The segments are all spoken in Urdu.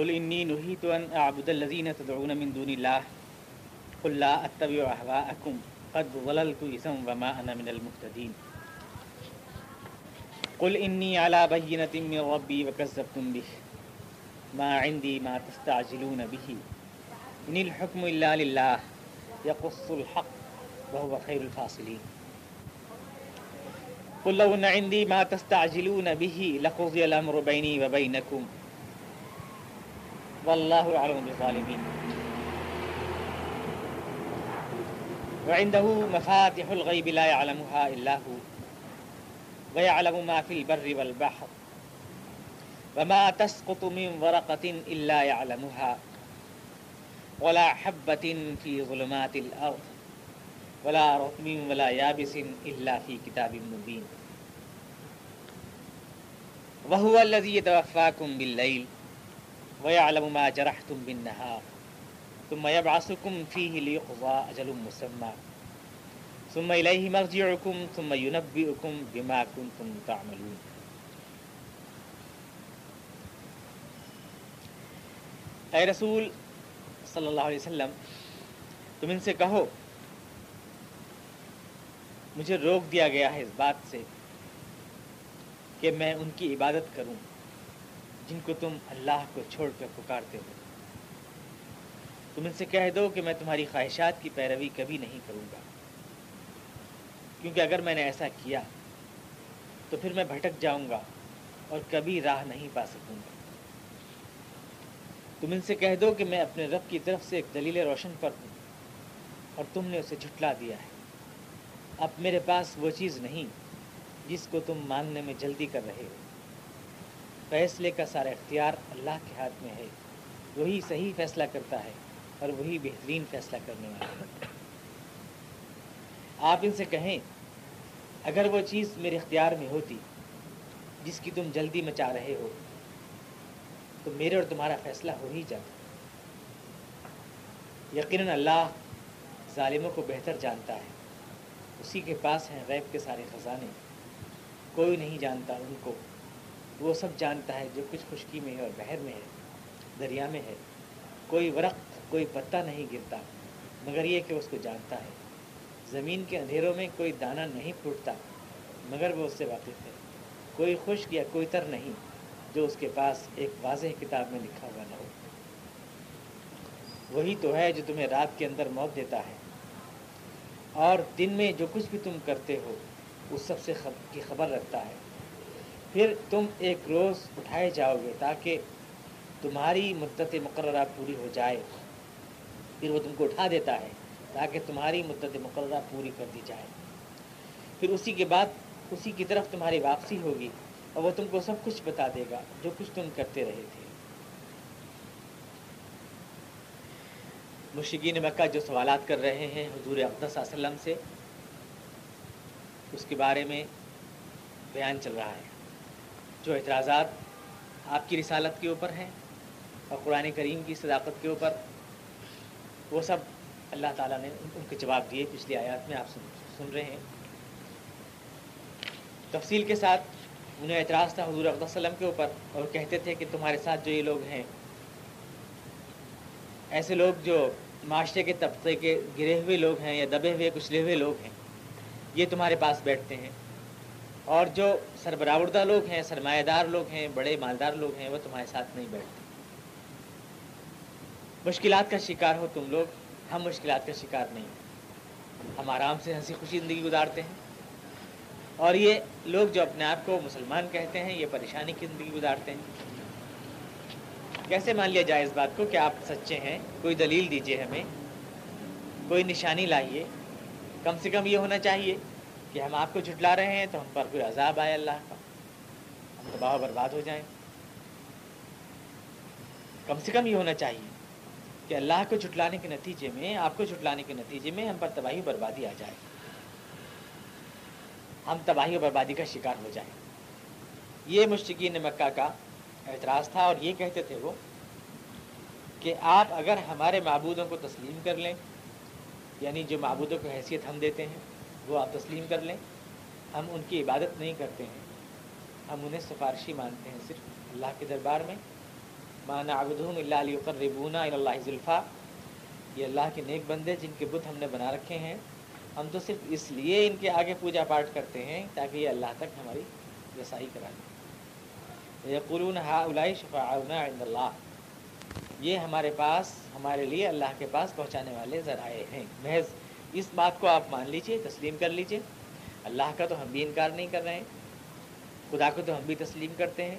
قل انی نہیت ان اعبد الذین تدعون من دون اللہ قل لا اتبع احواءکم قد ضللت اذا وما انا من المهتدین قل انی علی بینۃ من ربی وکذبتم به. ما عندي ما تستعجلون به. ان الحكم الا لله. يقص الحق وهو خير الفاصلين. قل لو ان عندي ما تستعجلون به لقضي الامر بيني وبينكم. والله اعلم بالظالمين. وعنده مفاتح الغيب لا يعلمها الا هو، ويعلم ما في البر والبحر، وما تسقط من ورقة إلا يعلمها، ولا حبة في ظلمات الأرض، ولا رطب ولا يابس إلا في كتاب مبين. وهو الذي يتوفاكم بالليل ويعلم ما جرحتم بالنهار ثم يبعثكم فيه ليقضى أجل مسمى ثم إليه مرجعكم ثم ينبئكم بما كنتم تعملون اے رسول صلی اللہ علیہ وسلم، تم ان سے کہو، مجھے روک دیا گیا ہے اس بات سے کہ میں ان کی عبادت کروں۔ جن کو تم اللہ کو چھوڑ کر پکارتے ہو۔ تم ان سے کہہ دو کہ میں تمہاری خواہشات کی پیروی کبھی نہیں کروں گا۔ کیونکہ اگر میں نے ایسا کیا، تو پھر میں بھٹک جاؤں گا اور کبھی راہ نہیں پا سکوں گا۔ تم ان سے کہہ دو کہ میں اپنے رب کی طرف سے ایک دلیل روشن پر ہوں اور تم نے اسے جھٹلا دیا ہے۔ اب میرے پاس وہ چیز نہیں جس کو تم ماننے میں جلدی کر رہے ہو۔ فیصلے کا سارا اختیار اللہ کے ہاتھ میں ہے۔ وہی صحیح فیصلہ کرتا ہے اور وہی بہترین فیصلہ کرنے والا ہے۔ آپ ان سے کہیں، اگر وہ چیز میرے اختیار میں ہوتی، جس کی تم جلدی مچا رہے ہو، تو میرے اور تمہارا فیصلہ ہو ہی جاتا۔ یقیناً اللہ ظالموں کو بہتر جانتا ہے۔ اسی کے پاس ہیں غیب کے سارے خزانے۔ کوئی نہیں جانتا ان کو۔ وہ سب جانتا ہے جو کچھ خشکی میں ہے اور بحر میں ہے، دریا میں ہے۔ کوئی ورق، کوئی پتہ نہیں گرتا، مگر یہ کہ اس کو جانتا ہے۔ زمین کے اندھیروں میں کوئی دانہ نہیں پھوٹتا، مگر وہ اس سے واقف ہے۔ کوئی خشک یا کوئی تر نہیں جو اس کے پاس ایک واضح کتاب میں لکھا ہوا نہ ہو۔ وہی تو ہے جو تمہیں رات کے اندر موت دیتا ہے۔ اور دن میں جو کچھ بھی تم کرتے ہو، اس سب سے خب کی خبر رکھتا ہے۔ پھر تم ایک روز اٹھائے جاؤ گے تاکہ تمہاری مدت مقررہ پوری ہو جائے۔ پھر وہ تم کو اٹھا دیتا ہے تاکہ تمہاری مدت مقررہ پوری کر دی جائے۔ پھر اسی کے بعد اسی کی طرف تمہاری واپسی ہوگی اور وہ تم کو سب کچھ بتا دے گا جو کچھ تم کرتے رہے تھے۔ مشکین مکہ جو سوالات کر رہے ہیں حضور اقدس وسلم سے، اس کے بارے میں بیان چل رہا ہے۔ جو اعتراضات آپ کی رسالت کے اوپر ہیں اور قرآن کریم کی صداقت کے اوپر، وہ سب اللہ تعالیٰ نے ان کے جواب دیے پچھلی آیات میں آپ سن سن رہے ہیں۔ تفصیل کے ساتھ انہیں اعتراض تھا حضور علیہ وسلم کے اوپر اور کہتے تھے کہ تمہارے ساتھ جو یہ لوگ ہیں، ایسے لوگ جو معاشرے کے طبقے کے گرے ہوئے لوگ ہیں یا دبے ہوئے، کچلے ہوئے لوگ ہیں، یہ تمہارے پاس بیٹھتے ہیں۔ اور جو سربراہدہ لوگ ہیں سرمایہ دار لوگ ہیں، بڑے مالدار لوگ ہیں، وہ تمہارے ساتھ نہیں بیٹھتے۔ مشکلات کا شکار ہو تم لوگ، ہم مشکلات کا شکار نہیں ہم آرام سے ہنسی خوشی زندگی گزارتے ہیں۔ اور یہ لوگ جو اپنے آپ کو مسلمان کہتے ہیں، یہ پریشانی کی زندگی گزارتے ہیں۔ کیسے مان لیا جائے اس بات کو کہ آپ سچے ہیں؟ کوئی دلیل دیجیے ہمیں۔ کوئی نشانی لائیے۔ کم سے کم یہ ہونا چاہیے۔ کہ ہم آپ کو جھٹلا رہے ہیں تو ہم پر کوئی عذاب آئے اللہ کا۔ ہم تباہ و برباد ہو جائیں۔ کم سے کم یہ ہونا چاہیے کہ اللہ کو جھٹلانے کے نتیجے میں، آپ کو جھٹلانے کے نتیجے میں ہم پر تباہی و بربادی آ جائے۔ ہم تباہی و بربادی کا شکار ہو جائیں۔ یہ مشتقین مکہ کا اعتراض تھا اور یہ کہتے تھے وہ کہ آپ اگر ہمارے معبودوں کو تسلیم کر لیں یعنی جو معبودوں کو حیثیت ہم دیتے ہیں وہ آپ تسلیم کر لیں۔ ہم ان کی عبادت نہیں کرتے ہیں۔ ہم انہیں سفارشی مانتے ہیں صرف اللہ کے دربار میں۔ مانا آبدہم اللہ قربونا اللہ ذلفا یہ اللہ کے نیک بندے جن کے بت ہم نے بنا رکھے ہیں۔ ہم تو صرف اس لیے ان کے آگے پوجا پاٹ کرتے ہیں تاکہ یہ اللہ تک ہماری رسائی کرا دیں قرون ہا الائی شفا عند اللہ یہ ہمارے پاس، ہمارے لیے اللہ کے پاس پہنچانے والے ذرائع ہیں۔ محض اس بات کو آپ مان لیجیے، تسلیم کر لیجیے۔ اللہ کا تو ہم بھی انکار نہیں کر رہے ہیں، خدا کو تو ہم بھی تسلیم کرتے ہیں۔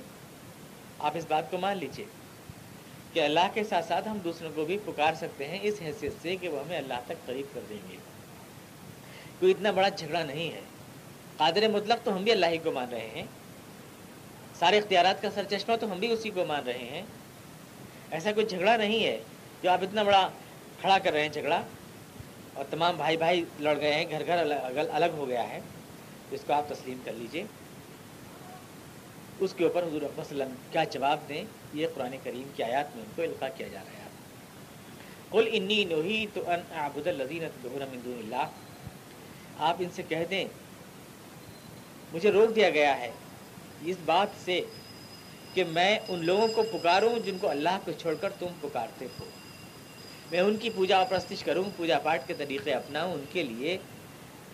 آپ اس بات کو مان لیجیے کہ اللہ کے ساتھ ساتھ ہم دوسروں کو بھی پکار سکتے ہیں، اس حیثیت سے کہ وہ ہمیں اللہ تک قریب کر دیں گے۔ کوئی اتنا بڑا جھگڑا نہیں ہے۔ قادر مطلق تو ہم بھی اللہ ہی کو مان رہے ہیں۔ سارے اختیارات کا سر چشمہ تو ہم بھی اسی کو مان رہے ہیں۔ ایسا کوئی جھگڑا نہیں ہے جو آپ اتنا بڑا کھڑا کر رہے ہیں، جھگڑا۔ اور تمام بھائی بھائی لڑ گئے ہیں، گھر گھر الگ ہو گیا ہے۔ اس کو آپ تسلیم کر لیجیے۔ اس کے اوپر حضور وسلم کیا جواب دیں؟ یہ قرآن کریم کی آیات میں ان کو القاع کیا جا رہا ہے۔ کل انی نوہی تو ان عبد الزین اللہ۔ آپ ان سے کہہ دیں، مجھے روک دیا گیا ہے اس بات سے کہ میں ان لوگوں کو پکاروں جن کو اللہ کو چھوڑ کر تم پکارتے ہو۔ میں ان کی پوجا و پرستش کروں، پوجا پاٹ کے طریقے اپناؤں، ان کے لیے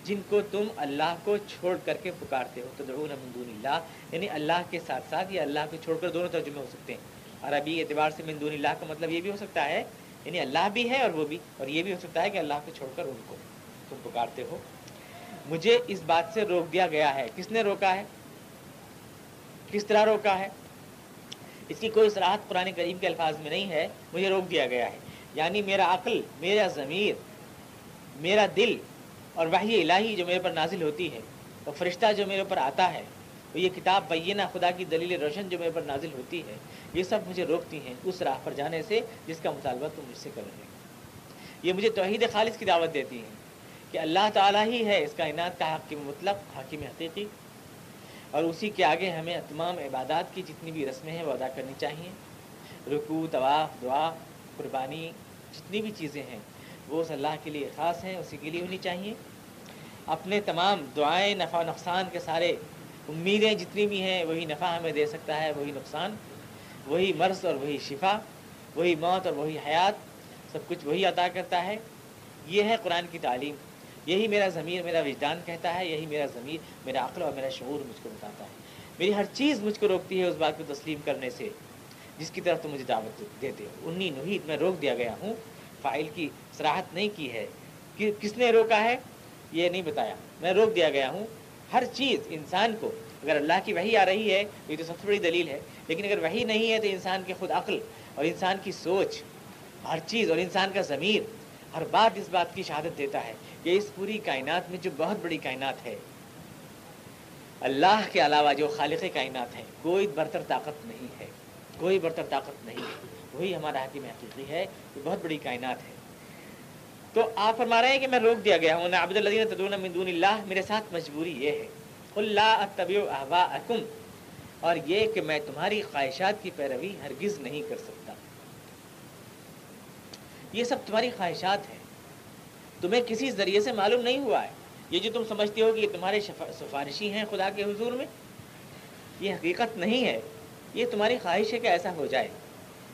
جن کو تم اللہ کو چھوڑ کر کے پکارتے ہو تو دون اللہ یعنی اللہ کے ساتھ ساتھ یا اللہ کو چھوڑ کر دونوں ترجمے ہو سکتے ہیں۔ عربی اعتبار سے مندون اللہ کا مطلب یہ بھی ہو سکتا ہے یعنی اللہ بھی ہے اور وہ بھی، اور یہ بھی ہو سکتا ہے کہ اللہ کو چھوڑ کر ان کو تم پکارتے ہو۔ مجھے اس بات سے روک دیا گیا ہے۔ کس نے روکا ہے؟ کس طرح روکا ہے؟ اس کی کوئی صراحت قرآن کریم کے الفاظ میں نہیں ہے، مجھے روک دیا گیا ہے۔ یعنی میرا عقل، میرا ضمیر، میرا دل اور وحی الہی جو میرے پر نازل ہوتی ہے، اور فرشتہ جو میرے اوپر آتا ہے وہ یہ کتاب بینہ خدا کی دلیل روشن جو میرے پر نازل ہوتی ہے، یہ سب مجھے روکتی ہیں اس راہ پر جانے سے جس کا مطالبہ تم مجھ سے کر رہے ہیں یہ مجھے توحید خالص کی دعوت دیتی ہیں کہ اللہ تعالیٰ ہی ہے اس کائنات کا حاکم مطلق، حاکم حقیقی۔ اور اسی کے آگے ہمیں تمام عبادات کی جتنی بھی رسمیں ہیں وہ ادا کرنی چاہیے۔ رکو طواف، دعا، قربانی جتنی بھی چیزیں ہیں، وہ اس اللہ کے لیے خاص ہیں، اسی کے لیے ہونی چاہیے۔ اپنے تمام دعائیں، نفع نقصان کے سارے امیدیں جتنی بھی ہیں، وہی نفع ہمیں دے سکتا ہے، وہی نقصان، وہی مرض اور وہی شفا، وہی موت اور وہی حیات، سب کچھ وہی عطا کرتا ہے۔ یہ ہے قرآن کی تعلیم۔ یہی میرا ضمیر، میرا وجدان کہتا ہے، یہی میرا ضمیر، میرا عقل اور میرا شعور مجھ کو بتاتا ہے۔ میری ہر چیز مجھ کو روکتی ہے اس بات کو تسلیم کرنے سے۔ جس کی طرف تو مجھے دعوت دیتے ہو۔ انی نحید میں روک دیا گیا ہوں۔ فائل کی سراحت نہیں کی ہے۔ کہ کس نے روکا ہے؟ یہ نہیں بتایا۔ میں روک دیا گیا ہوں۔ ہر چیز انسان کو، اگر اللہ کی وہی آ رہی ہے، یہ تو سب سے بڑی دلیل ہے۔ لیکن اگر وہی نہیں ہے، تو انسان کے خود عقل اور انسان کی سوچ، ہر چیز اور انسان کا ضمیر ہر بات اس بات کی شہادت دیتا ہے کہ اس پوری کائنات میں جو بہت بڑی کائنات ہے، اللہ کے علاوہ جو خالق کائنات ہے، کوئی برتر طاقت نہیں ہے۔ کوئی برتر طاقت نہیں ہے۔ وہی ہمارا حکیم حقیقی ہے یہ بہت بڑی کائنات ہے۔ تو آپ فرما رہے ہیں کہ میں روک دیا گیا ہوں۔ عبد تدون من دون اللہ، میرے ساتھ مجبوری یہ ہے۔ اللہ طبی احواءکم اور یہ کہ میں تمہاری خواہشات کی پیروی ہرگز نہیں کر سکتا۔ یہ سب تمہاری خواہشات ہیں۔ تمہیں کسی ذریعے سے معلوم نہیں ہوا ہے۔ یہ جو تم سمجھتے ہو کہ یہ تمہارے سفارشی ہیں خدا کے حضور میں، یہ حقیقت نہیں ہے۔ یہ تمہاری خواہش ہے کہ ایسا ہو جائے۔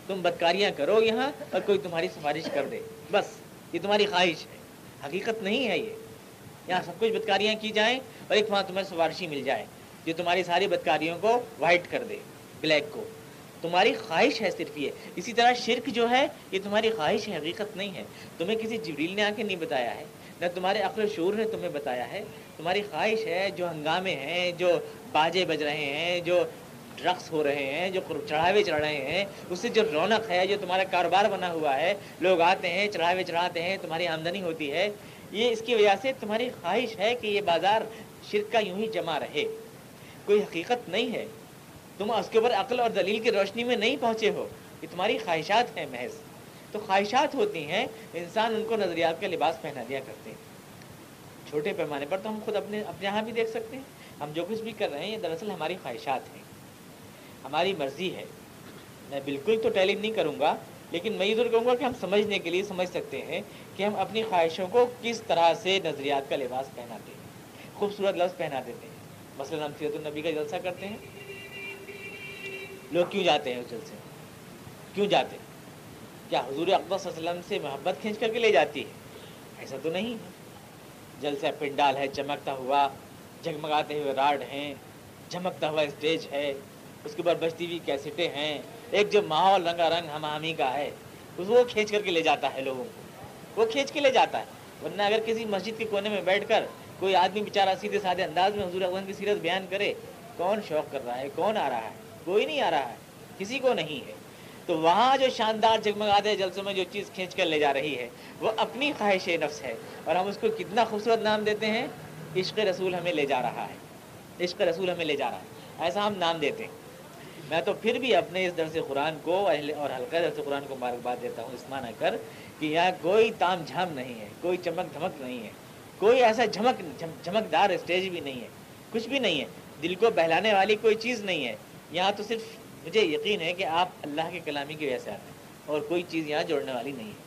تم بدکاریاں کرو یہاں اور کوئی تمہاری سفارش کر دے۔ بس، یہ تمہاری خواہش ہے۔ حقیقت نہیں ہے یہ۔ یہاں سب کچھ بدکاریاں کی جائیں اور ایک وہاں تمہیں سفارشی مل جائے جو تمہاری ساری بدکاریوں کو وائٹ کر دے بلیک کو۔ تمہاری خواہش ہے صرف یہ۔ اسی طرح شرک جو ہے، یہ تمہاری خواہش ہے، حقیقت نہیں ہے۔ تمہیں کسی جبریل نے آ کے نہیں بتایا ہے، نہ تمہارے عقل و شعور نے تمہیں بتایا ہے۔ تمہاری خواہش ہے جو ہنگامے ہیں، جو باجے بج رہے ہیں، جو رقص ہو رہے ہیں، جو چڑھاوے چڑھ رہے ہیں، اس سے جو رونق ہے، جو تمہارا کاروبار بنا ہوا ہے، لوگ آتے ہیں، چڑھاوے چڑھاتے ہیں، تمہاری آمدنی ہوتی ہے، یہ اس کی وجہ سے تمہاری خواہش ہے کہ یہ بازار شرک کا یوں ہی جمع رہے۔ کوئی حقیقت نہیں ہے۔ تم اس کے اوپر عقل اور دلیل کی روشنی میں نہیں پہنچے ہو۔ یہ تمہاری خواہشات ہیں، محض۔ تو خواہشات ہوتی ہیں، انسان ان کو نظریات کا لباس پہنا دیا کرتے ہیں۔ چھوٹے پیمانے پر تو ہم خود اپنے اپنے یہاں بھی دیکھ سکتے ہیں۔ ہم جو کچھ بھی کر رہے ہیں، یہ دراصل ہماری خواہشات ہیں۔ ہماری مرضی ہے۔ میں بالکل تو ٹیلنگ نہیں کروں گا، لیکن میں یہ ضرور کہوں گا کہ ہم سمجھنے کے لیے سمجھ سکتے ہیں کہ ہم اپنی خواہشوں کو کس طرح سے نظریات کا لباس پہناتے ہیں، خوبصورت لفظ پہنا دیتے ہیں۔ مثلاً ہم سیرت النبی کا جلسہ کرتے ہیں۔ لوگ کیوں جاتے ہیں اس جلسے کیوں جاتے کیا حضور اقبال صلی اللہ علیہ وسلم سے محبت کھینچ کر کے لے جاتی ہے؟ ایسا تو نہیں۔ ہے جلسہ پنڈال ہے، چمکتا ہوا، جگمگاتے ہوئے راڈ ہیں چمکتا ہوا اسٹیج ہے۔ اس کے اوپر بجتی ہوئی کیسٹیں ہیں۔ ایک جو ماحول رنگا رنگ ہم کا ہے، اس وہ کھینچ کر کے لے جاتا ہے لوگوں کو۔ وہ کھینچ کے لے جاتا ہے۔ ورنہ اگر کسی مسجد کے کونے میں بیٹھ کر کوئی آدمی بیچارہ سیدھے سادھے انداز میں حضور اقدام کی سیرت بیان کرے، کون شوق کر رہا ہے؟ کون آ رہا ہے؟ کوئی نہیں آ رہا ہے۔ کسی کو نہیں ہے۔ تو وہاں جو شاندار جگمگاتے جلسوں میں جو چیز کھینچ کر لے جا رہی ہے، وہ اپنی خواہش نفس ہے۔ اور ہم اس کو کتنا خوبصورت نام دیتے ہیں؟ عشق رسول ہمیں لے جا رہا ہے۔ عشق رسول ہمیں لے جا رہا ہے۔ ایسا ہم نام دیتے ہیں۔ میں تو پھر بھی اپنے اس درس قرآن کو، اہل اور حلقہ درس قرآن کو مبارکباد دیتا ہوں، اس معنی کر کہ یہاں کوئی تام جھام نہیں ہے، کوئی چمک دھمک نہیں ہے، کوئی ایسا جھمک جھمکدار اسٹیج بھی نہیں ہے، کچھ بھی نہیں ہے، دل کو بہلانے والی کوئی چیز نہیں ہے۔ یہاں تو صرف مجھے یقین ہے کہ آپ اللہ کے کلامی کی وجہ سے آتے ہیں اور کوئی چیز یہاں جوڑنے والی نہیں ہے۔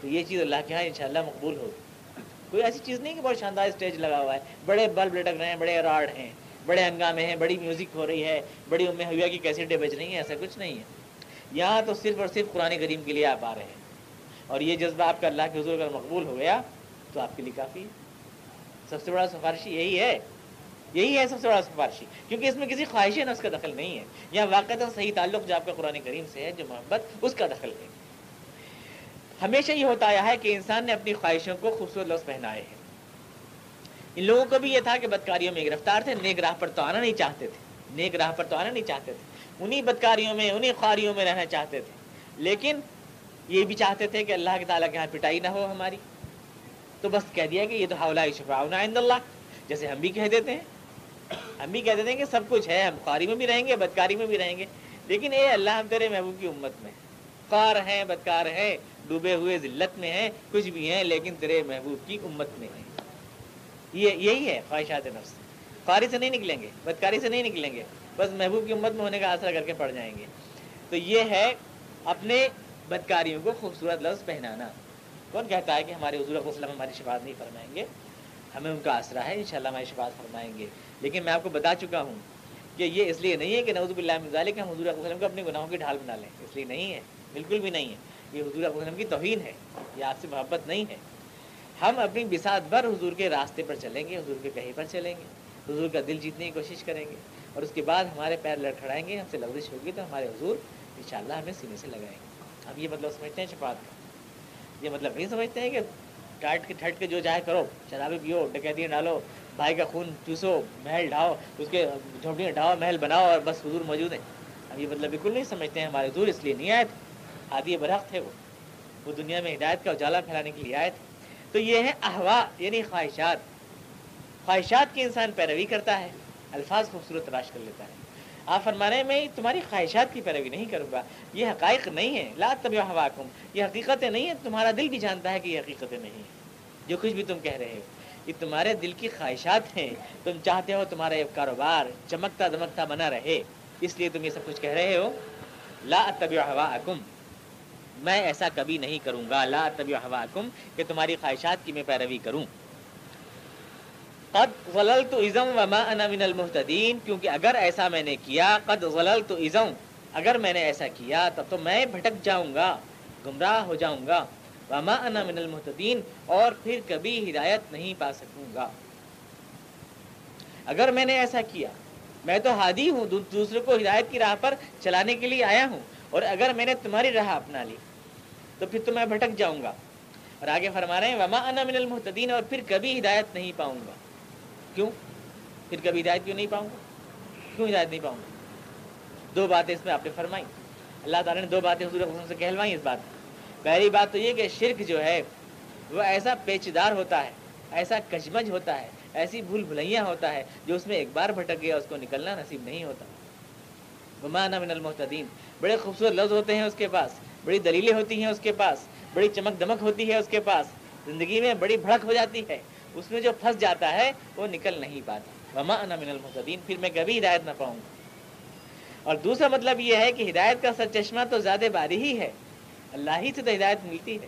تو یہ چیز اللہ کے یہاں انشاءاللہ مقبول ہوگی۔ کوئی ایسی چیز نہیں کہ بہت شاندار اسٹیج لگا ہوا ہے، بڑے بلب لٹک رہے ہیں، بڑے راڈ ہیں۔ بڑے ہنگامے ہیں، بڑی میوزک ہو رہی ہے، بڑی ام حویہ کی کیسٹیں بج رہی ہیں، ایسا کچھ نہیں ہے۔ یہاں تو صرف اور صرف قرآن کریم کے لیے آپ آ رہے ہیں۔ اور یہ جذبہ آپ کا اللہ کے حضور اگر مقبول ہو گیا، تو آپ کے لیے کافی ہے۔ سب سے بڑا سفارشی یہی ہے۔ یہی ہے سب سے بڑا سفارشی۔ کیونکہ اس میں کسی خواہش نفس کا دخل نہیں ہے۔ یا واقع صحیح تعلق جو آپ کا قرآن کریم سے ہے، جو محبت، اس کا دخل ہے ہمیشہ یہ ہوتا آیا ہے کہ انسان نے اپنی خواہشوں کو خوبصورت لفظ پہنائے ہیں۔ ان لوگوں کو بھی یہ تھا کہ بدکاریوں میں گرفتار تھے، نیک راہ پر تو آنا نہیں چاہتے تھے۔ نیک راہ پر تو آنا نہیں چاہتے تھے۔ انہی بدکاریوں میں، انہی خواریوں میں رہنا چاہتے تھے۔ لیکن یہ بھی چاہتے تھے کہ اللہ کے تعالیٰ کے یہاں پٹائی نہ ہو ہماری۔ تو بس کہہ دیا کہ یہ تو حوالہ شفاؤن عند اللہ۔ جیسے ہم بھی کہہ دیتے ہیں۔ ہم بھی کہہ دیتے ہیں کہ سب کچھ ہے، ہم خواری میں بھی رہیں گے بدکاری میں بھی رہیں گے۔ لیکن اے اللہ، ہم تیرے محبوب کی امت میں۔ خوار ہیں، بدکار ہیں، ڈوبے ہوئے ذلت میں ہیں، کچھ بھی ہیں، لیکن تیرے محبوب کی امت میں ہیں۔ یہ یہی ہے خواہشات نفس۔ خواری سے نہیں نکلیں گے، بدکاری سے نہیں نکلیں گے، بس محبوب کی امت میں ہونے کا آسرا کر کے پڑ جائیں گے۔ تو یہ ہے اپنے بدکاریوں کو خوبصورت لفظ پہنانا۔ کون کہتا ہے کہ ہمارے حضور وسلم ہماری شفاعت نہیں فرمائیں گے؟ ہمیں ان کا آسرا ہے، انشاءاللہ ہماری شفاعت فرمائیں گے۔ لیکن میں آپ کو بتا چکا ہوں کہ یہ اس لیے نہیں ہے کہ نوزب اللہ مزال کہ ہم حضور وسلم کو اپنے گناہوں کی ڈھال بنا لیں۔ اس لیے نہیں ہے، بالکل بھی نہیں ہے۔ یہ حضور وسلم کی توہین ہے، یہ آپ سے محبت نہیں ہے۔ ہم اپنی بساط بھر حضور کے راستے پر چلیں گے، حضور کے کہیں پر چلیں گے۔ حضور کا دل جیتنے کی کوشش کریں گے۔ اور اس کے بعد ہمارے پیر لڑکھڑائیں گے، ہم سے لغزش ہوگی تو ہمارے حضور انشاءاللہ ہمیں سینے سے لگائیں گے۔ ہم یہ مطلب سمجھتے ہیں شفاعت کا۔ یہ مطلب نہیں سمجھتے ہیں کہ ٹائٹ کے، ٹھٹ کے جو چاہے کرو شرابی پیو، ڈکیتیاں ڈالو، بھائی کا خون چوسو، محل ڈھاؤ، اس کے جھونپڑیاں ڈھاؤ، محل بناؤ اور بس حضور موجود ہیں۔ ہم یہ مطلب بالکل نہیں سمجھتے ہیں، ہمارے حضور اس لیے نہیں آئے تھے۔ آدھی برحق تھے وہ۔ وہ دنیا میں ہدایت کا اجالا پھیلانے کے لیے آئے تھے۔ تو یہ ہے احوا یعنی خواہشات۔ خواہشات کی انسان پیروی کرتا ہے، الفاظ خوبصورت تلاش کر لیتا ہے۔ آپ فرمانے میں تمہاری خواہشات کی پیروی نہیں کروں گا۔ یہ حقائق نہیں ہے لا طبی ہوا یہ حقیقتیں نہیں ہیں۔ تمہارا دل بھی جانتا ہے کہ یہ حقیقتیں نہیں ہیں۔ جو کچھ بھی تم کہہ رہے ہو، یہ تمہارے دل کی خواہشات ہیں۔ تم چاہتے ہو تمہارا یہ کاروبار چمکتا دمکتا بنا رہے۔ اس لیے تم یہ سب کچھ کہہ رہے ہو۔ لا طبی ہوا میں ایسا کبھی نہیں کروں گا۔ لا طبی ہوا کہ تمہاری خواہشات کی میں پیروی کروں۔ قد غللت ازم وما انا من المحتدین کیونکہ اگر ایسا میں نے کیا، قد غللت ازم اگر میں نے ایسا کیا، تب تو میں بھٹک جاؤں گا، گمراہ ہو جاؤں گا۔ وما انا من المحتدین اور پھر کبھی ہدایت نہیں پا سکوں گا۔ اگر میں نے ایسا کیا، میں تو ہادی ہوں دوسرے کو ہدایت کی راہ پر چلانے کے لیے آیا ہوں۔ اور اگر میں نے تمہاری راہ اپنا لی، تو پھر تو میں بھٹک جاؤں گا۔ اور آگے فرما رہے ہیں، وما انا من المحتدین اور پھر کبھی ہدایت نہیں پاؤں گا۔ کیوں؟ پھر کبھی ہدایت کیوں نہیں پاؤں گا؟ کیوں ہدایت نہیں پاؤں گا؟ دو باتیں اس میں آپ نے فرمائی اللہ تعالیٰ نے دو باتیں حضور سے کہلوائی اس بات پہلی بات تو یہ کہ شرک جو ہے، وہ ایسا پیچدار ہوتا ہے، ایسا کشمج ہوتا ہے، ایسی بھول بھلیاں ہوتا ہے جو اس میں ایک بار بھٹک گیا، اس کو نکلنا نصیب نہیں ہوتا۔ ومانا من المحتدین بڑے خوبصورت لفظ ہوتے ہیں اس کے پاس، بڑی دلیلیں ہوتی ہیں اس کے پاس، بڑی چمک دمک ہوتی ہے اس کے پاس، زندگی میں بڑی بھڑک ہو جاتی ہے، اس میں جو پھنس جاتا ہے وہ نکل نہیں پاتا۔ وما انا من المحتدین پھر میں کبھی ہدایت نہ پاؤں۔ گا اور دوسرا مطلب یہ ہے کہ ہدایت کا سر چشمہ تو زیادہ باری ہی ہے۔ اللہ ہی سے تو ہدایت ملتی ہے۔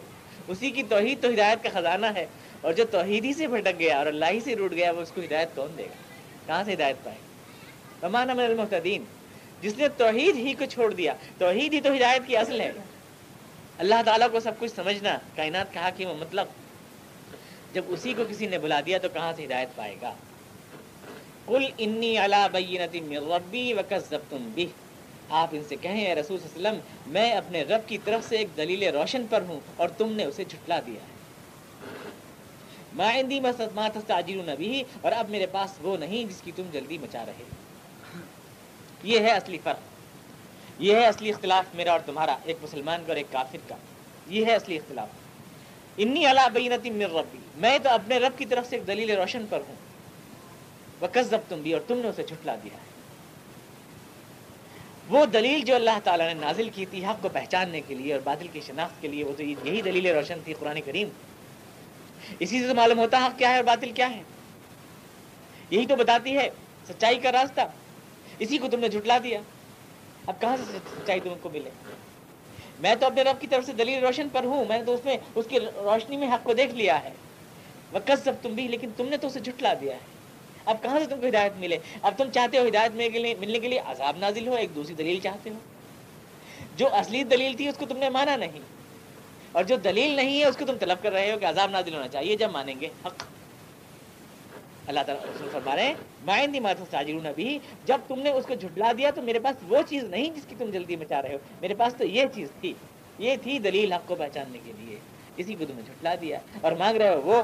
اسی کی توحید تو ہدایت کا خزانہ ہے۔ اور جو توحید ہی سے بھٹک گیا اور اللہ ہی سے روٹ گیا، وہ اس کو ہدایت کون دے گا؟ کہاں سے ہدایت پائے؟ وما انا من المحتدین جس نے توحید ہی کو چھوڑ دیا، توحید ہی تو ہدایت کی اصل ہے۔ اللہ تعالیٰ کو سب کچھ سمجھنا، کائنات کہا کہ وہ مطلب جب اسی کو کسی نے بلا دیا تو کہاں سے ہدایت پائے گا؟ کل انی اللہ بینتی ربی وکذبتم بھی آپ ان سے کہیں، اے رسول صلی اللہ علیہ وسلم، میں اپنے رب کی طرف سے ایک دلیل روشن پر ہوں اور تم نے اسے جھٹلا دیا ہے۔ مائندی تستعجلون نبی اور اب میرے پاس وہ نہیں جس کی تم جلدی مچا رہے۔ ہو یہ ہے اصلی فرق۔ یہ ہے اصلی اختلاف میرا اور تمہارا، ایک مسلمان کا اور ایک کافر کا۔ یہ ہے اصلی اختلاف۔ انی اللہ بینتی من ربی، میں تو اپنے رب کی طرف سے ایک دلیل روشن پر ہوں۔ وہ تم بھی اور تم نے اسے جھٹلا دیا ہے۔ وہ دلیل جو اللہ تعالیٰ نے نازل کی تھی حق کو پہچاننے کے لیے اور باطل کی شناخت کے لیے، وہ تو یہی دلیل روشن تھی قرآن کریم۔ اسی سے تو معلوم ہوتا حق کیا ہے اور باطل کیا ہے۔ یہی تو بتاتی ہے سچائی کا راستہ۔ اسی کو تم نے جھٹلا دیا۔ اب کہاں سے سچائی تم کو ملے؟ میں تو اپنے رب کی طرف سے دلیل روشن پر ہوں۔ میں نے تو اس میں اس کی روشنی میں حق کو دیکھ لیا ہے۔ وہ کس سب تم بھی لیکن تم نے تو اسے جھٹلا دیا ہے۔ اب کہاں سے تم کو ہدایت ملے؟ اب تم چاہتے ہو ہدایت ملنے کے لیے عذاب نازل ہو، ایک دوسری دلیل چاہتے ہو۔ جو اصلی دلیل تھی، اس کو تم نے مانا نہیں۔ اور جو دلیل نہیں ہے، اس کو تم طلب کر رہے ہو کہ عذاب نازل ہونا چاہیے، جب مانیں گے حق۔ اللہ تعالیٰ رسول فرما رہے ہیں مائندی مات ساجرون بھی جب تم نے اس کو جھٹلا دیا تو میرے پاس وہ چیز نہیں جس کی تم جلدی میں چاہ رہے ہو۔ میرے پاس تو یہ چیز تھی، یہ تھی دلیل حق کو پہچاننے کے لیے۔ اسی کو تم نے جھٹلا دیا اور مانگ رہے ہو وہ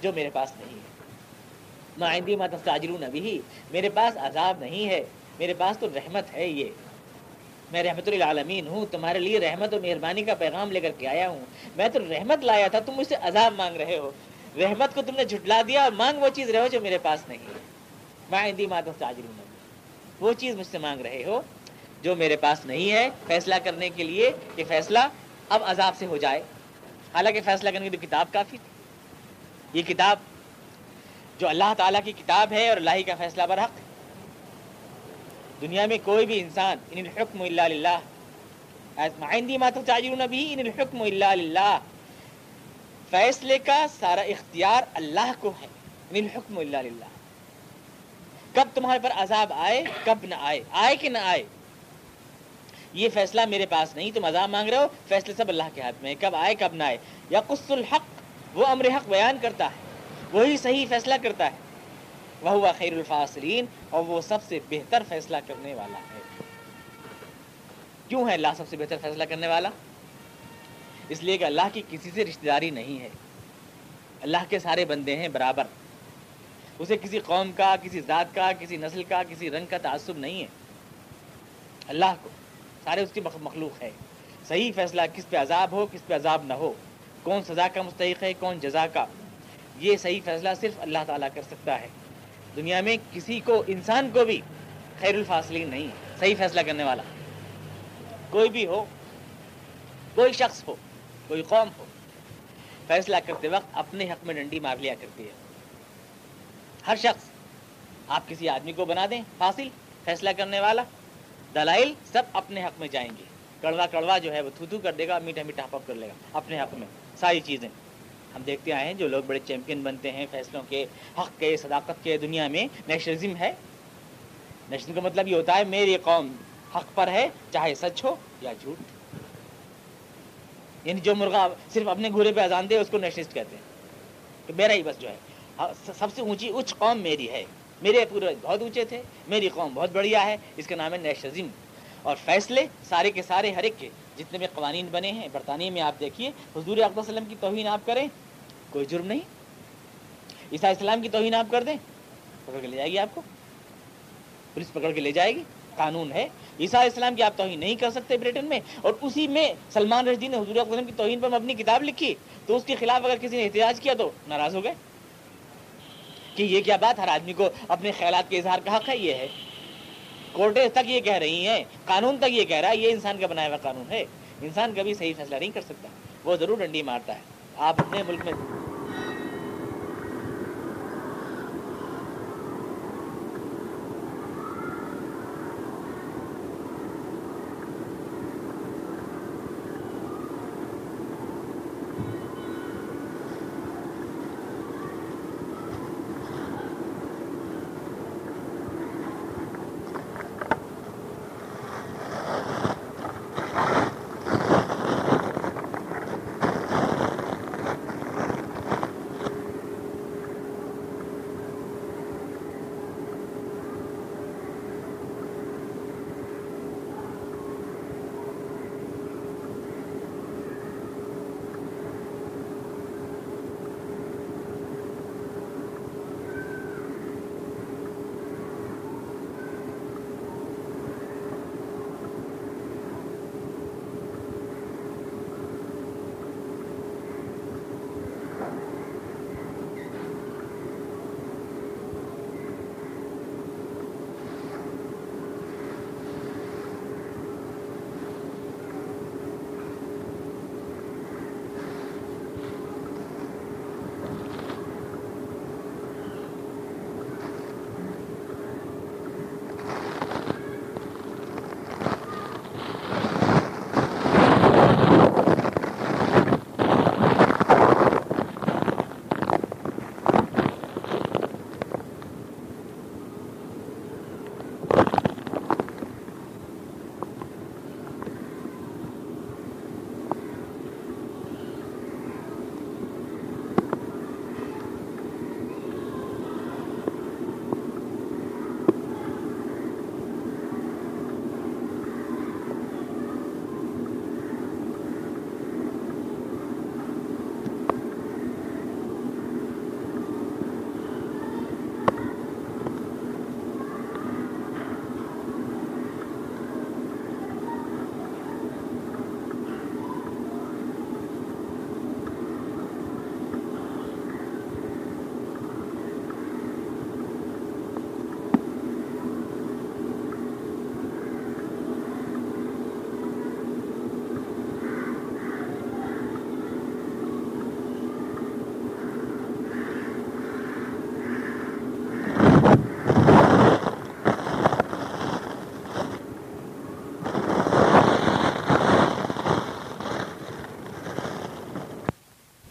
جو میرے پاس نہیں ہے۔ مائندی مات ساجرون بھی میرے پاس عذاب نہیں ہے، میرے پاس تو رحمت ہے یہ۔ میں رحمت العالمین ہوں، تمہارے لیے رحمت و مہربانی کا پیغام لے کر کے آیا ہوں۔ میں تو رحمت لایا تھا، تم مجھ سے عذاب مانگ رہے ہو۔ رحمت کو تم نے جھٹلا دیا اور مانگ وہ چیز رہے ہو جو میرے پاس نہیں ہے۔ مائندی مات ساجرون وہ چیز مجھ سے مانگ رہے ہو جو میرے پاس نہیں ہے۔ فیصلہ کرنے کے لیے کہ فیصلہ اب عذاب سے ہو جائے۔ حالانکہ فیصلہ کرنے کی تو کتاب کافی تھی۔ یہ کتاب جو اللہ تعالیٰ کی کتاب ہے اور اللہ کا فیصلہ برحق دنیا میں کوئی بھی انسان، ان الحکم اللہ للہ۔ ماتو چاجرون بھی ان الحکم اللہ فیصلے کا سارا اختیار اللہ کو ہے۔ ان الحکم اللہ للہ۔ کب تمہارے پر عذاب آئے، کب نہ آئے آئے کہ نہ آئے۔ یہ فیصلہ میرے پاس نہیں، تم عذاب مانگ رہے ہو، فیصلے سب اللہ کے ہاتھ میں کب آئے، کب نہ آئے۔ یا قص الحق، وہ امر حق بیان کرتا ہے، وہی صحیح فیصلہ کرتا ہے۔ وہ خیر الفاصلین، اور وہ سب سے بہتر فیصلہ کرنے والا ہے۔ کیوں ہے اللہ سب سے بہتر فیصلہ کرنے والا؟ اس لیے کہ اللہ کی کسی سے رشتہ داری نہیں ہے۔ اللہ کے سارے بندے ہیں برابر۔ اسے کسی قوم کا، کسی ذات کا، کسی نسل کا، کسی رنگ کا تعصب نہیں ہے۔ اللہ کو، سارے اس کی مخلوق ہے صحیح فیصلہ کس پہ عذاب ہو، کس پہ عذاب نہ ہو۔ کون سزا کا مستحق ہے، کون جزا کا۔ یہ صحیح فیصلہ صرف اللہ تعالیٰ کر سکتا ہے۔ دنیا میں کسی کو، انسان کو بھی خیر الفاصلین نہیں۔ صحیح فیصلہ کرنے والا۔ کوئی بھی ہو، کوئی شخص ہو کوئی قوم ہو، فیصلہ کرتے وقت اپنے حق میں ڈنڈی مار لیا کرتی ہے۔ ہر شخص، آپ کسی آدمی کو بنا دیں، فاصل، فیصلہ کرنے والا، دلائل، سب اپنے حق میں جائیں گے۔ کڑوا کڑوا جو ہے وہ تھو تھو کر دے گا، میٹھا میٹھا پپ کر لے گا، اپنے حق میں۔ ساری چیزیں۔ ہم دیکھتے آئے ہیں جو لوگ بڑے چیمپئن بنتے ہیں، فیصلوں کے حق کے، صداقت کے دنیا میں۔ نیشنلزم ہے۔ نیشنل کا مطلب یہ ہوتا ہے، میری قوم حق پر ہے، چاہے سچ ہو یا جھوٹ۔ یعنی جو مرغا صرف اپنے گھوڑے پہ اذان دے اس کو نیشنلسٹ کہتے ہیں۔ کہ میرا ہی بس جو ہے۔ ہاں، سب سے اونچی اچ قوم میری ہے۔ میرے پورے بہت اونچے تھے، میری قوم بہت بڑھیا ہے۔ اس کا نام ہے نیشنلزم۔ اور فیصلے سارے کے سارے ہر ایک کے جتنے بھی قوانین بنے ہیں، برطانیہ میں آپ دیکھیے، حضور اقبال وسلم کی توہین آپ کریں، کوئی جرم نہیں۔ عیسیٰ اسلام کی توہین آپ کر دیں، پکڑ کے لے جائے گی آپ کو۔ پولیس پکڑ کے لے جائے گی۔ قانون ہے۔ عیسیٰ اسلام کی آپ توہین نہیں کر سکتے بریٹن میں۔ اور اسی میں سلمان رشدی نے حضور وسلم کی توہین پر اپنی کتاب لکھی۔ تو اس کے خلاف اگر کسی نے احتجاج کیا تو ناراض ہو گئے۔ کہ یہ کیا بات ہر آدمی کو اپنے خیالات کے اظہار کا حق ہے، یہ ہے۔ کورٹیں تک یہ کہہ رہی ہیں، قانون تک یہ کہہ رہا ہے، یہ انسان کا بنایا ہوا قانون ہے۔ انسان کبھی صحیح فیصلہ نہیں کر سکتا، وہ ضرور ڈنڈی مارتا ہے۔ آپ اپنے ملک میں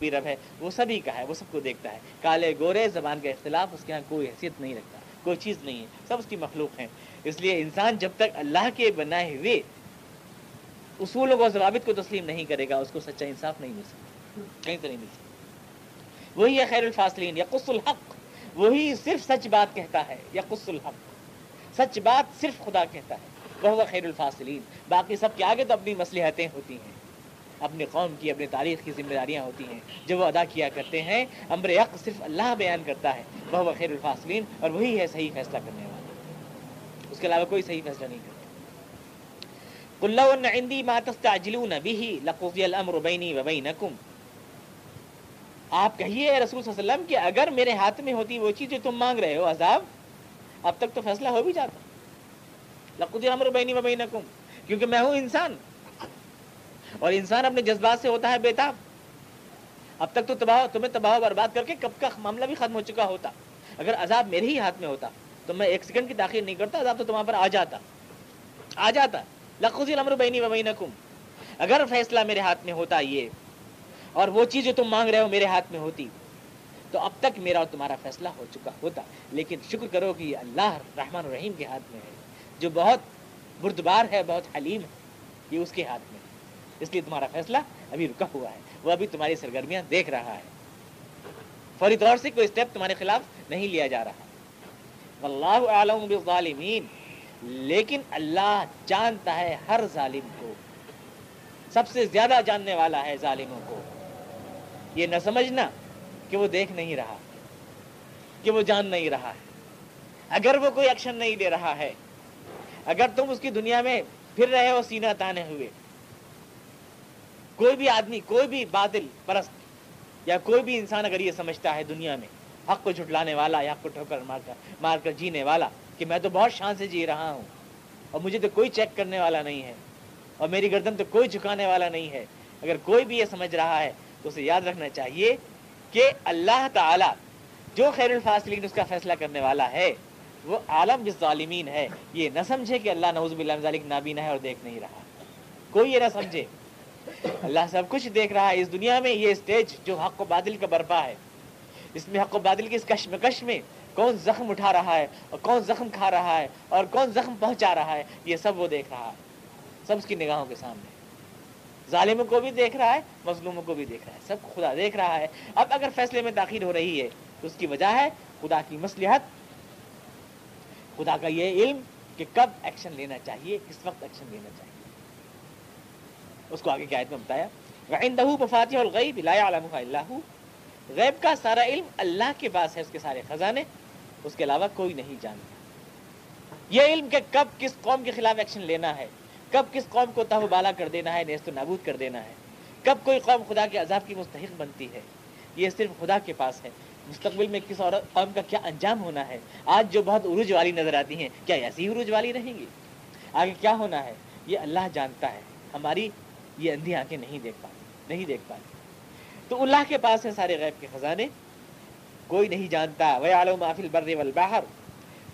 بھی رب ہے، وہ سبھی کا ہے، وہ سب کو دیکھتا ہے۔ کالے گورے، زبان کا اختلاف، اس کے یہاں کوئی حیثیت نہیں رکھتا، کوئی چیز نہیں ہے، سب اس کی مخلوق ہیں۔ اس لیے انسان جب تک اللہ کے بنائے ہوئے اصولوں کو، ضوابط کو تسلیم نہیں کرے گا، اس کو سچا انصاف نہیں مل سکتا۔ کہیں سے نہیں مل سکتا۔ وہی ہے خیر الفاصلین، یا قص الحق۔ وہی صرف سچ بات کہتا ہے، یا قص الحق۔ سچ بات صرف خدا کہتا ہے، وہ خیر الفاصلین۔ باقی سب کے آگے تو اپنی مصلحتیں ہوتی ہیں۔ اپنی قوم کی اپنی تاریخ کی ذمہ داریاں ہوتی ہیں۔ جو وہ ادا کیا کرتے ہیں، امر حق صرف اللہ بیان کرتا ہے وہ خیر الفاصلین، اور وہی ہے صحیح فیصلہ کرنے والا۔ اس کے علاوہ کوئی صحیح فیصلہ نہیں کرتا۔ عندي ما تستعجلون به لقضي الامر بيني وبينكم۔ آپ کہیے رسول صلی اللہ علیہ وسلم کہ اگر میرے ہاتھ میں ہوتی وہ چیز جو تم مانگ رہے ہو، عذاب، اب تک تو فیصلہ ہو بھی جاتا۔ لقضي الامر بيني وبينكم، کیونکہ میں ہوں انسان۔ اور انسان اپنے جذبات سے ہوتا ہے بیتاب اب تک تو تباہ تمہیں تباہ برباد کر کے کب کا معاملہ بھی ختم ہو چکا ہوتا۔ اگر عذاب میرے ہی ہاتھ میں ہوتا تو میں ایک سیکنڈ کی تاخیر نہیں کرتا، عذاب تو تمہاں پر آ جاتا۔ آ جاتا۔ لخوزی الامر بینی و بینکم۔ اگر فیصلہ میرے ہاتھ میں ہوتا یہ، اور وہ چیز جو تم مانگ رہے ہو میرے ہاتھ میں ہوتی، تو اب تک میرا اور تمہارا فیصلہ ہو چکا ہوتا۔ لیکن شکر کرو کہ یہ اللہ رحمان الرحیم کے ہاتھ میں ہے، جو بہت بردبار ہے، بہت حلیم ہے، یہ اس کے ہاتھ میں اس لیے تمہارا فیصلہ ابھی رکا ہوا ہے۔ وہ ابھی تمہاری سرگرمیاں دیکھ رہا ہے۔ فوری طور سے کوئی اسٹیپ تمہارے خلاف نہیں لیا جا رہا۔ واللہ عالم بالظالمین۔ لیکن اللہ جانتا ہے ہر ظالم کو۔ سب سے زیادہ جاننے والا ہے ظالموں کو۔ یہ نہ سمجھنا کہ وہ دیکھ نہیں رہا، کہ وہ جان نہیں رہا ہے۔ اگر وہ کوئی ایکشن نہیں دے رہا ہے، اگر تم اس کی دنیا میں پھر رہے ہو سینہ تانے ہوئے کوئی بھی آدمی، کوئی بھی بادل پرست یا کوئی بھی انسان اگر یہ سمجھتا ہے دنیا میں، حق کو جھٹلانے والا، یا حق کو ٹھوکر مار کر مار کر جینے والا، کہ میں تو بہت شان سے جی رہا ہوں اور مجھے تو کوئی چیک کرنے والا نہیں ہے اور میری گردن تو کوئی جھکانے والا نہیں ہے، اگر کوئی بھی یہ سمجھ رہا ہے تو اسے یاد رکھنا چاہیے کہ اللہ تعالی جو خیر الفاصلین اس کا فیصلہ کرنے والا ہے، وہ عالم جس ظالمین ہے۔ یہ نہ سمجھے کہ اللہ نوز باللہ ذالک نابینا ہے اور دیکھ نہیں رہا۔ کوئی یہ نہ سمجھے اللہ سب کچھ دیکھ رہا ہے، اس دنیا میں یہ اسٹیج جو حق و بادل کا برپا ہے۔ اس میں حق و بادل کی اس کشمکش میں کون زخم اٹھا رہا ہے اور کون زخم کھا رہا ہے اور کون زخم پہنچا رہا ہے، یہ سب وہ دیکھ رہا ہے۔ سب اس کی نگاہوں کے سامنے۔ ظالموں کو بھی دیکھ رہا ہے، مظلوموں کو بھی دیکھ رہا ہے۔ سب خدا دیکھ رہا ہے۔ اب اگر فیصلے میں تاخیر ہو رہی ہے، تو اس کی وجہ ہے خدا کی مصلحت۔ خدا کا یہ علم کہ کب ایکشن لینا چاہیے، کس وقت ایکشن لینا چاہیے۔ اس کو آگے کیا میں بتایا۔ غیب کا سارا علم اللہ کے پاس ہے، اس کے سارے خزانے۔ اس کے علاوہ کوئی نہیں جانتا۔ یہ علم کہ کب کس قوم کے خلاف ایکشن لینا ہے۔ کب کس قوم کو تہ بالا کر دینا ہے، نیست و نابود کر دینا ہے۔ کب کوئی قوم خدا کے عذاب کی مستحق بنتی ہے۔ یہ صرف خدا کے پاس ہے۔ مستقبل میں کس اور قوم کا کیا انجام ہونا ہے۔ آج جو بہت عروج والی نظر آتی ہیں، کیا ایسی عروج والی رہیں گی؟ آگے کیا ہونا ہے؟ یہ اللہ جانتا ہے۔ ہماری یہ اندھی آنکھیں نہیں دیکھ پاتی، نہیں دیکھ پاتی۔ تو اللہ کے پاس ہے سارے غیب کے خزانے۔ کوئی نہیں جانتا۔ وہ عالم محفل بر والبحر۔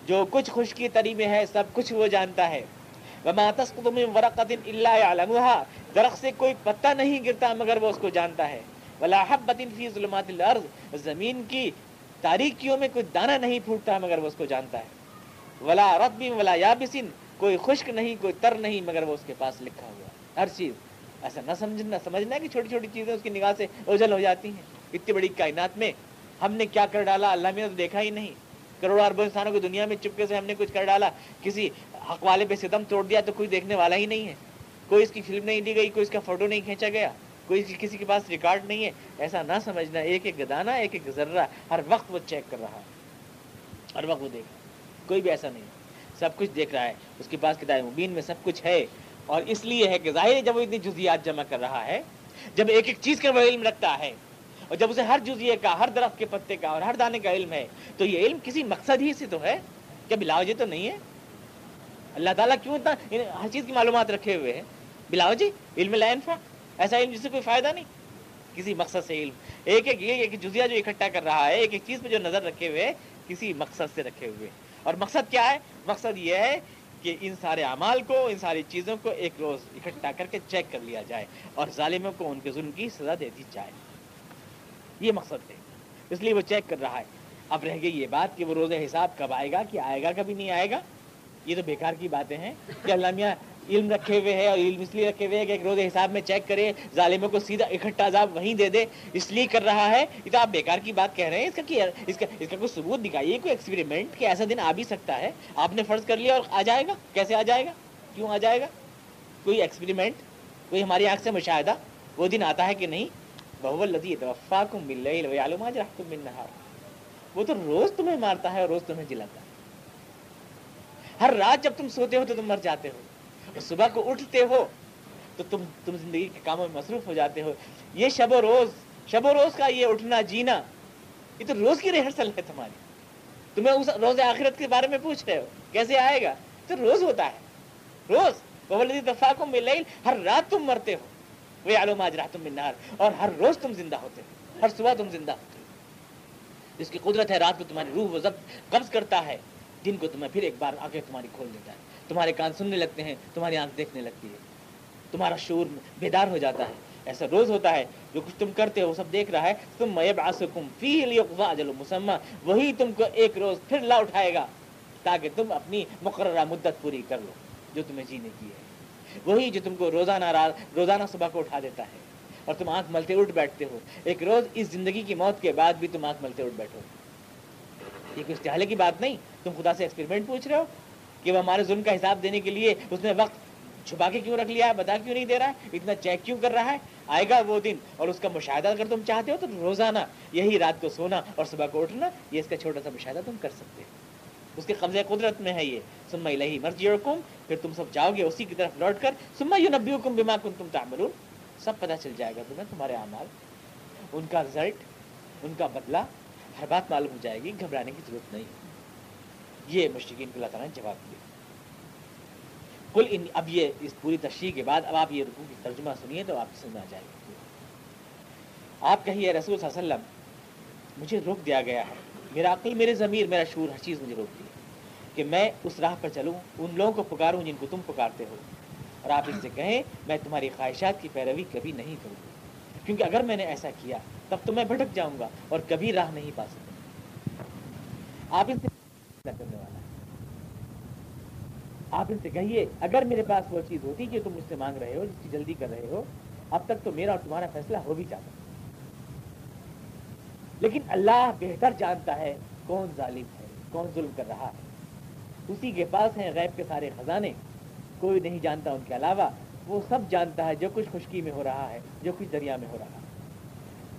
جو کچھ خشکی تری میں ہے، سب کچھ وہ جانتا ہے۔ وما تسقط من ورقة الا يعلمها۔ درخت سے کوئی پتہ نہیں گرتا، مگر وہ اس کو جانتا ہے۔ ولا حبت فی ظلمات الارض زمین کی تاریکیوں میں کوئی دانہ نہیں پھوٹتا، مگر وہ اس کو جانتا ہے۔ ولا رتب ولا یابسن کوئی خشک نہیں، کوئی تر نہیں، مگر وہ اس کے پاس لکھا ہوا ہر چیز۔ ایسا نہ سمجھنا سمجھنا کہ چھوٹی چھوٹی چیزیں اس کی نگاہ سے اوجھل ہو جاتی ہیں۔ اتنی بڑی کائنات میں ہم نے کیا کر ڈالا؟ اللہ نے تو دیکھا ہی نہیں۔ کروڑوں اربوں انسانوں کی دنیا میں چپکے سے ہم نے کچھ کر ڈالا۔ کسی حق والے پہ ستم توڑ دیا تو کوئی دیکھنے والا ہی نہیں ہے۔ کوئی اس کی فلم نہیں دی گئی، کوئی اس کا فوٹو نہیں کھینچا گیا۔ کوئی کسی کے پاس ریکارڈ نہیں ہے۔ ایسا نہ سمجھنا، ایک ایک گدانا، ایک ایک ذرہ ہر وقت وہ چیک کر رہا ہے۔ ہر وقت وہ دیکھ کوئی بھی ایسا نہیں سب کچھ دیکھ رہا ہے۔ اس کے پاس کتاب مبین میں سب کچھ ہے۔ اور اس لیے ہے کہ ظاہر ہے جب وہ اتنی جزیات جمع کر رہا ہے، جب ایک ایک چیز کا وہ علم رکھتا ہے، اور جب اسے ہر جزیے کا، ہر درخت کے پتے کا اور ہر دانے کا علم ہے، تو یہ علم کسی مقصد ہی سے تو ہے کیا بلاؤ تو نہیں ہے؟ اللہ تعالیٰ کیوں اتنا ہر چیز کی معلومات رکھے ہوئے ہیں؟ بلاؤ جی علم لائنفا ایسا علم جس سے کوئی فائدہ نہیں، کسی مقصد سے علم۔ ایک ایک، یہ ایک جزیا جو اکٹھا کر رہا ہے، ایک ایک چیز پہ جو نظر رکھے ہوئے کسی مقصد سے رکھے ہوئے اور مقصد کیا ہے؟ مقصد یہ ہے کہ ان سارے اعمال کو، ان ساری چیزوں کو ایک روز اکٹھا کر کے چیک کر لیا جائے اور ظالموں کو ان کے ظلم کی سزا دے دی جائے۔ یہ مقصد ہے۔ اس لیے وہ چیک کر رہا ہے۔ اب رہ گئی یہ بات کہ وہ روز حساب کب آئے گا، کہ آئے گا کبھی نہیں آئے گا؟ یہ تو بیکار کی باتیں ہیں کہ اللہ میاں علم رکھے ہوئے ہے اور علم اس لیے رکھے ہوئے ہے کہ ایک روز حساب میں چیک کرے ظالموں کو سیدھا اکٹھا عذاب وہیں دے دے اس لیے کر رہا ہے، یہ تو آپ بیکار کی بات کہہ رہے ہیں۔ اس کا کیا اس کا اس کا کوئی ثبوت دکھائیے کوئی ایکسپیریمنٹ کہ ایسا دن آ بھی سکتا ہے۔ آپ نے فرض کر لیا اور آ جائے گا؟ کیسے آ جائے گا؟ کیوں آ جائے گا؟ کوئی ایکسپیریمنٹ کوئی ہماری آنکھ سے مشاہدہ؟ وہ دن آتا ہے کہ نہیں؟ بہو لذیذ توفاکم باللیل ویعلم اجرحکم وہ تو روز تمہیں مارتا ہے اور روز تمہیں جلاتا ہے۔ ہر رات جب تم سوتے ہو تو تم مر جاتے ہو۔ صبح کو اٹھتے ہو تو تم تم زندگی کے کاموں میں مصروف ہو جاتے ہو۔ یہ شب و روز، شب و روز کا یہ اٹھنا، جینا، یہ تو روز کی ریہرسل ہے تمہاری۔ تمہیں اس روز آخرت کے بارے میں پوچھ رہے ہو، کیسے آئے گا؟ تو روز ہوتا ہے۔ روز بولدی دفاقوں میں لیل ہر رات تم مرتے ہو۔ وہ علوم آج رات تم اور ہر روز تم زندہ ہوتے ہو۔ ہر صبح تم زندہ ہوتے ہو۔ جس کی قدرت ہے، رات کو تمہاری روح و ضبط قبض کرتا ہے۔ دن کو تمہیں پھر ایک بار آگے تمہاری کھول دیتا ہے۔ تمہارے کان سننے لگتے ہیں، تمہاری آنکھ دیکھنے لگتی ہے۔ تمہارا شور بیدار ہو جاتا ہے۔ ایسا روز ہوتا ہے، جو کچھ تم کرتے ہو، وہ سب دیکھ رہا ہے۔ تم میبعثکم فی لیقضا اجل وہی تم کو ایک روز پھر لا اٹھائے گا، تاکہ تم اپنی مقررہ مدت پوری کر لو، جو تمہیں جینے کی ہے۔ وہی جو تم کو روزانہ رات روزانہ صبح کو اٹھا دیتا ہے۔ اور تم آنکھ ملتے اٹھ بیٹھتے ہو۔ ایک روز اس زندگی کی موت کے بعد بھی تم آنکھ ملتے اٹھ بیٹھو۔ یہ کوئی استحالے کی بات نہیں، تم خدا سے ایکسپیریمنٹ پوچھ رہے ہو۔ کہ وہ ہمارے ظلم کا حساب دینے کے لیے اس نے وقت چھپا کے کیوں رکھ لیا ہے؟ بتا کیوں نہیں دے رہا ہے؟ اتنا چیک کیوں کر رہا ہے؟ آئے گا وہ دن اور اس کا مشاہدہ اگر تم چاہتے ہو تو روزانہ یہی رات کو سونا اور صبح کو اٹھنا، یہ اس کا چھوٹا سا مشاہدہ تم کر سکتے ہو۔ اس کے قبضے قدرت میں ہے یہ۔ سما الہی مرضی حکم پھر تم سب جاؤ گے اسی کی طرف لوٹ کر۔ سما یو نبی حکم بیما کن تم تعملون۔ سب پتہ چل جائے گا تمہیں تمہارے اعمال۔ ان کا رزلٹ ان کا بدلہ، ہر بات معلوم ہو جائے گی، گھبرانے کی ضرورت نہیں۔ یہ مشرقین کو اللہ تعالیٰ نے جواب دیا۔ کل ان اب یہ اس پوری تشریح کے بعد، اب آپ یہ رکو کی ترجمہ سنیے تو آپ کی سمجھ آ جائے گا آپ کہیے رسول صلی اللہ علیہ وسلم، مجھے روک دیا گیا ہے۔ میرا عقل، میرے ضمیر، میرا شعور، ہر چیز مجھے روک دی کہ میں اس راہ پر چلوں، ان لوگوں کو پکاروں جن کو تم پکارتے ہو۔ اور آپ اس سے کہیں، میں تمہاری خواہشات کی پیروی کبھی نہیں کروں۔ کیونکہ اگر میں نے ایسا کیا، تب تو میں بھٹک جاؤں گا اور کبھی راہ نہیں پا سکوں۔ آپ اس سے کرنے والا آپ ان سے کہیے، اگر میرے پاس وہ چیز ہوتی جو تم مجھ سے مانگ رہے ہو، جس کی جلدی کر رہے ہو، اب تک تو میرا اور تمہارا فیصلہ ہو بھی جاتا۔ لیکن اللہ بہتر جانتا ہے کون ظالم ہے، کون ظلم کر رہا ہے۔ اسی کے پاس ہیں غیب کے سارے خزانے۔ کوئی نہیں جانتا ان کے علاوہ، وہ سب جانتا ہے جو کچھ خشکی میں ہو رہا ہے، جو کچھ دریا میں ہو رہا ہے۔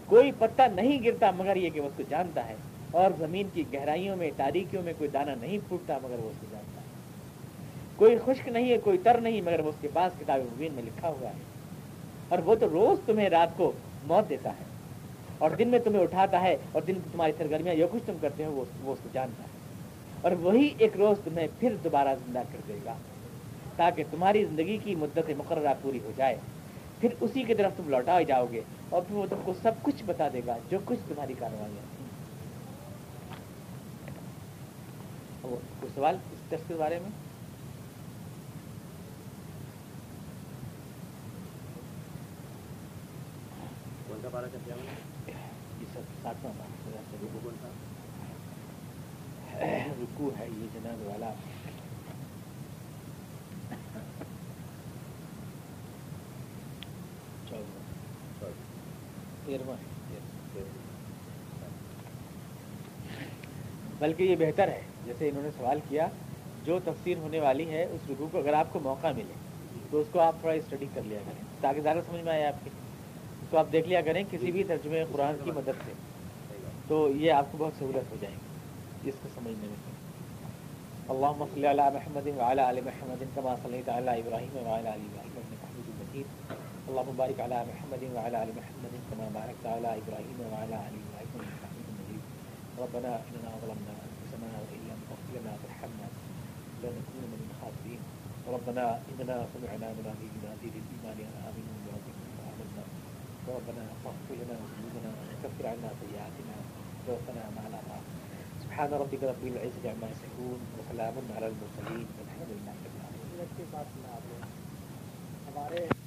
کوئی پتہ نہیں گرتا مگر یہ کہ وہ اس کو جانتا ہے۔ اور زمین کی گہرائیوں میں، تاریکیوں میں کوئی دانہ نہیں پھوٹتا مگر وہ اس کو جانتا ہے۔ کوئی خشک نہیں ہے، کوئی تر نہیں، مگر وہ اس کے پاس کتاب مبین میں لکھا ہوا ہے۔ اور وہ تو روز تمہیں رات کو موت دیتا ہے۔ اور دن میں تمہیں اٹھاتا ہے اور دن تمہاری سرگرمیاں جو کچھ تم کرتے ہو، وہ وہ اس کو جانتا ہے۔ اور وہی ایک روز تمہیں پھر دوبارہ زندہ کر دے گا، تاکہ تمہاری زندگی کی مدت مقررہ پوری ہو جائے۔ پھر اسی کی طرف تم لوٹا جاؤ گے اور پھر وہ تم کو سب کچھ بتا دے گا، جو کچھ تمہاری کوئی سوال اس ٹیسٹ کے بارے میں رکو ہے یہ جناب والا بلکہ یہ بہتر ہے جیسے انہوں نے سوال کیا، جو تفسیر ہونے والی ہے، اس رکو کو اگر آپ کو موقع ملے، تو اس کو آپ تھوڑا اسٹڈی کر لیا کریں، تاکہ زیادہ سمجھ میں آئے آپ کی۔ تو آپ دیکھ لیا کریں، کسی بھی ترجمے قرآن کی مدد سے۔ تو یہ آپ کو بہت سہولت ہو جائے گی، اس کو سمجھنے میں۔ اللهم صل على محمد وعلى ال محمد كما صليت على ابراهيم وعلى ال ابراهيم انك حميد مجيد اللهم بارك على محمد وعلى ال محمد كما باركت على ابراهيم وعلى ال ابراهيم انك حميد مجيد ربنا اننا ظلمنا لا نكون من الخاسرين ربنا إننا سمعنا منادي في الإيمان أن آمنوا بربكم فامنا ربنا فاغفر لنا ذنوبنا وكفر عنا سيئاتنا. وتوفنا مع الأبرار. سبحان ربك رب العزة عما يصفون وسلام على المرسلين والحمد لله رب العالمين. ہمارے